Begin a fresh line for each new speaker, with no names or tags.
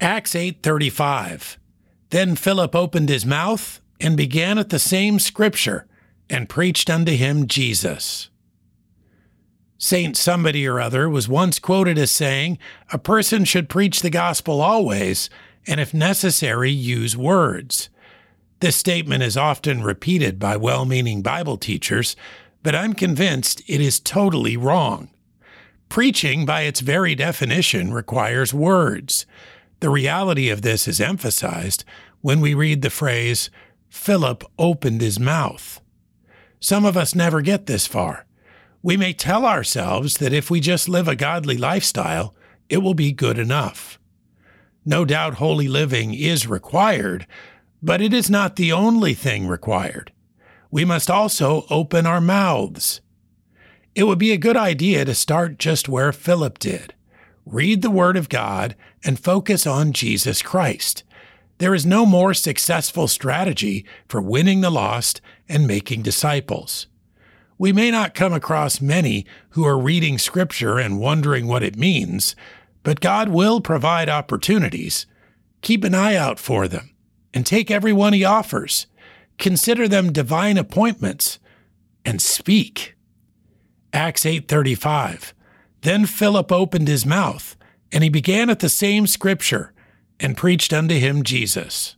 Acts 8:35 Then Philip opened his mouth and began at the same scripture and preached unto him Jesus. Saint somebody or other was once quoted as saying, A person should preach the gospel always, and if necessary, use words. This statement is often repeated by well meaning Bible teachers, but I'm convinced it is totally wrong. Preaching, by its very definition, requires words. The reality of this is emphasized when we read the phrase, Philip opened his mouth. Some of us never get this far. We may tell ourselves that if we just live a godly lifestyle, it will be good enough. No doubt holy living is required, but it is not the only thing required. We must also open our mouths. It would be a good idea to start just where Philip did read the Word of God and focus on Jesus Christ. There is no more successful strategy for winning the lost and making disciples. We may not come across many who are reading Scripture and wondering what it means, but God will provide opportunities. Keep an eye out for them and take every one He offers. Consider them divine appointments and speak. Acts 8:35 Then Philip opened his mouth and he began at the same scripture and preached unto him Jesus.